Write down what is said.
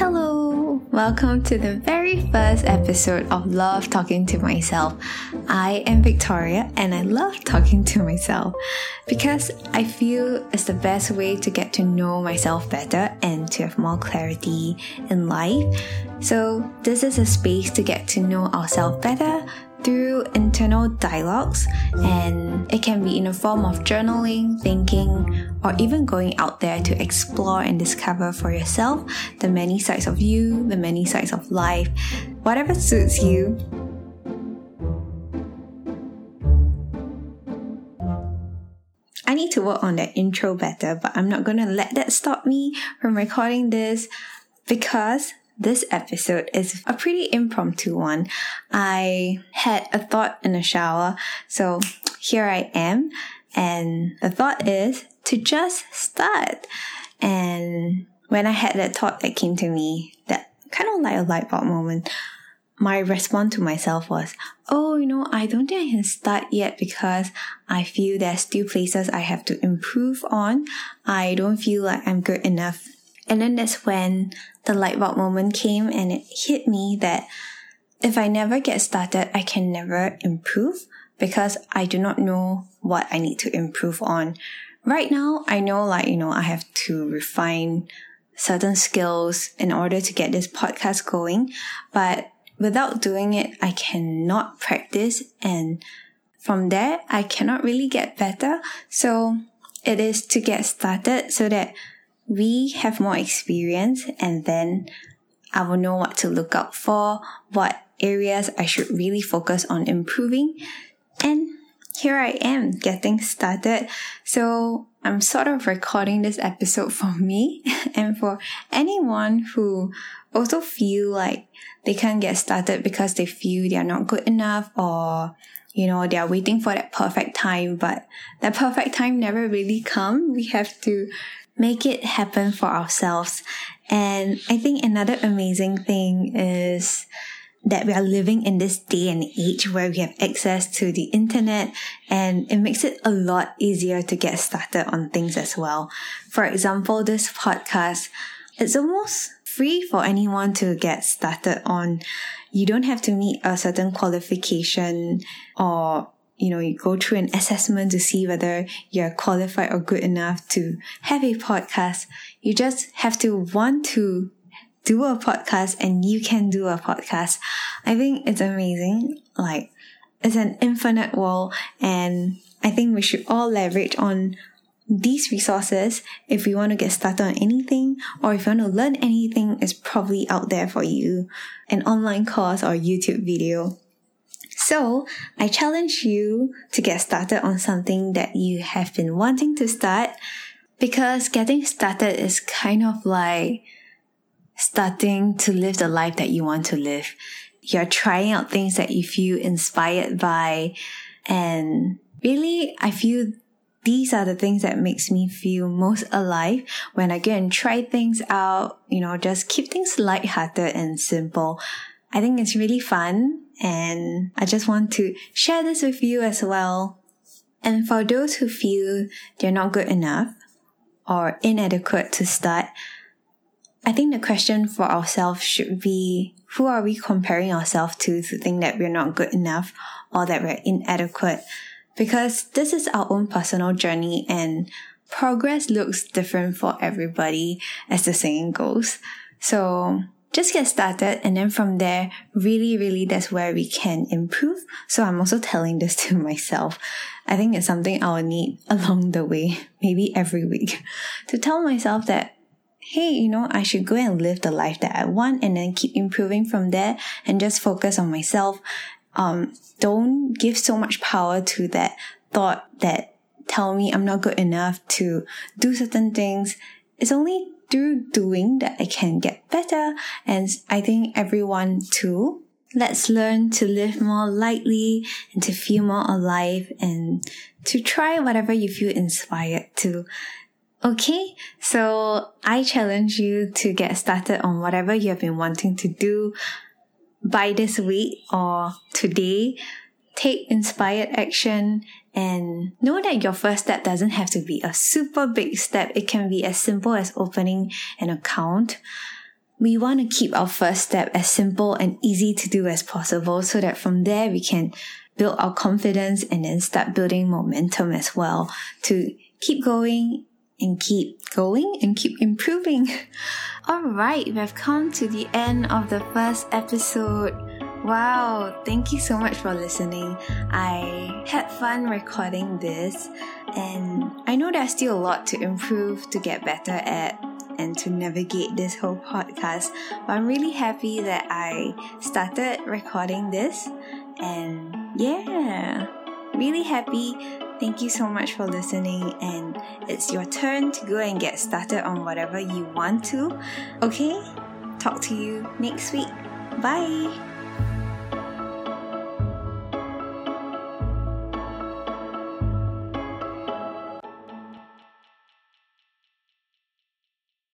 Hello! Welcome to the very first episode of Love Talking to Myself. I am Victoria and I love talking to myself because I feel it's the best way to get to know myself better and to have more clarity in life. So, this is a space to get to know ourselves better through internal dialogues, and it can be in the form of journaling, thinking, or even going out there to explore and discover for yourself the many sides of you, the many sides of life, whatever suits you. I need to work on that intro better, but I'm not gonna let that stop me from recording this because this episode is a pretty impromptu one. I had a thought in the shower, so here I am. And the thought is to just start. And when I had that thought that came to me, that kind of like a light bulb moment, my response to myself was, Oh, you know, I don't think I can start yet because I feel there's still places I have to improve on. I don't feel like I'm good enough and then that's when the light bulb moment came and it hit me that if I never get started, I can never improve because I do not know what I need to improve on. Right now, I know like, you know, I have to refine certain skills in order to get this podcast going, but without doing it, I cannot practice and from there, I cannot really get better. So it is to get started so that we have more experience and then I will know what to look out for, what areas I should really focus on improving. And here I am getting started. So I'm sort of recording this episode for me and for anyone who also feel like they can't get started because they feel they're not good enough or you know they're waiting for that perfect time but that perfect time never really come we have to make it happen for ourselves. And I think another amazing thing is that we are living in this day and age where we have access to the internet and it makes it a lot easier to get started on things as well. For example, this podcast, it's almost free for anyone to get started on. You don't have to meet a certain qualification or you know, you go through an assessment to see whether you're qualified or good enough to have a podcast. You just have to want to do a podcast and you can do a podcast. I think it's amazing. Like, it's an infinite world and I think we should all leverage on these resources if we want to get started on anything or if you want to learn anything is probably out there for you. An online course or YouTube video. So I challenge you to get started on something that you have been wanting to start because getting started is kind of like starting to live the life that you want to live. You're trying out things that you feel inspired by. And really, I feel these are the things that makes me feel most alive when I go and try things out, you know, just keep things light-hearted and simple. I think it's really fun and I just want to share this with you as well. And for those who feel they're not good enough or inadequate to start, I think the question for ourselves should be who are we comparing ourselves to to think that we're not good enough or that we're inadequate? Because this is our own personal journey and progress looks different for everybody as the saying goes. So just get started and then from there really really that's where we can improve. So i'm also telling this to myself. I think it's something i'll need along the way maybe every week to tell myself that hey you know i should go and live the life that i want and then keep improving from there and just focus on myself. Um don't give so much power to that thought that tell me i'm not good enough to do certain things. It's only through doing that I can get better. And I think everyone too. Let's learn to live more lightly and to feel more alive and to try whatever you feel inspired to. Okay, so I challenge you to get started on whatever you have been wanting to do by this week or today. Take inspired action and know that your first step doesn't have to be a super big step. It can be as simple as opening an account. we want to keep our first step as simple and easy to do as possible so that from there we can build our confidence and then start building momentum as well to keep going and keep going and keep improving. All right, we've come to the end of the first episode. Wow, thank you so much for listening. I had fun recording this, and I know there's still a lot to improve, to get better at, and to navigate this whole podcast. But I'm really happy that I started recording this, and yeah, really happy. Thank you so much for listening, and it's your turn to go and get started on whatever you want to. Okay, talk to you next week. Bye.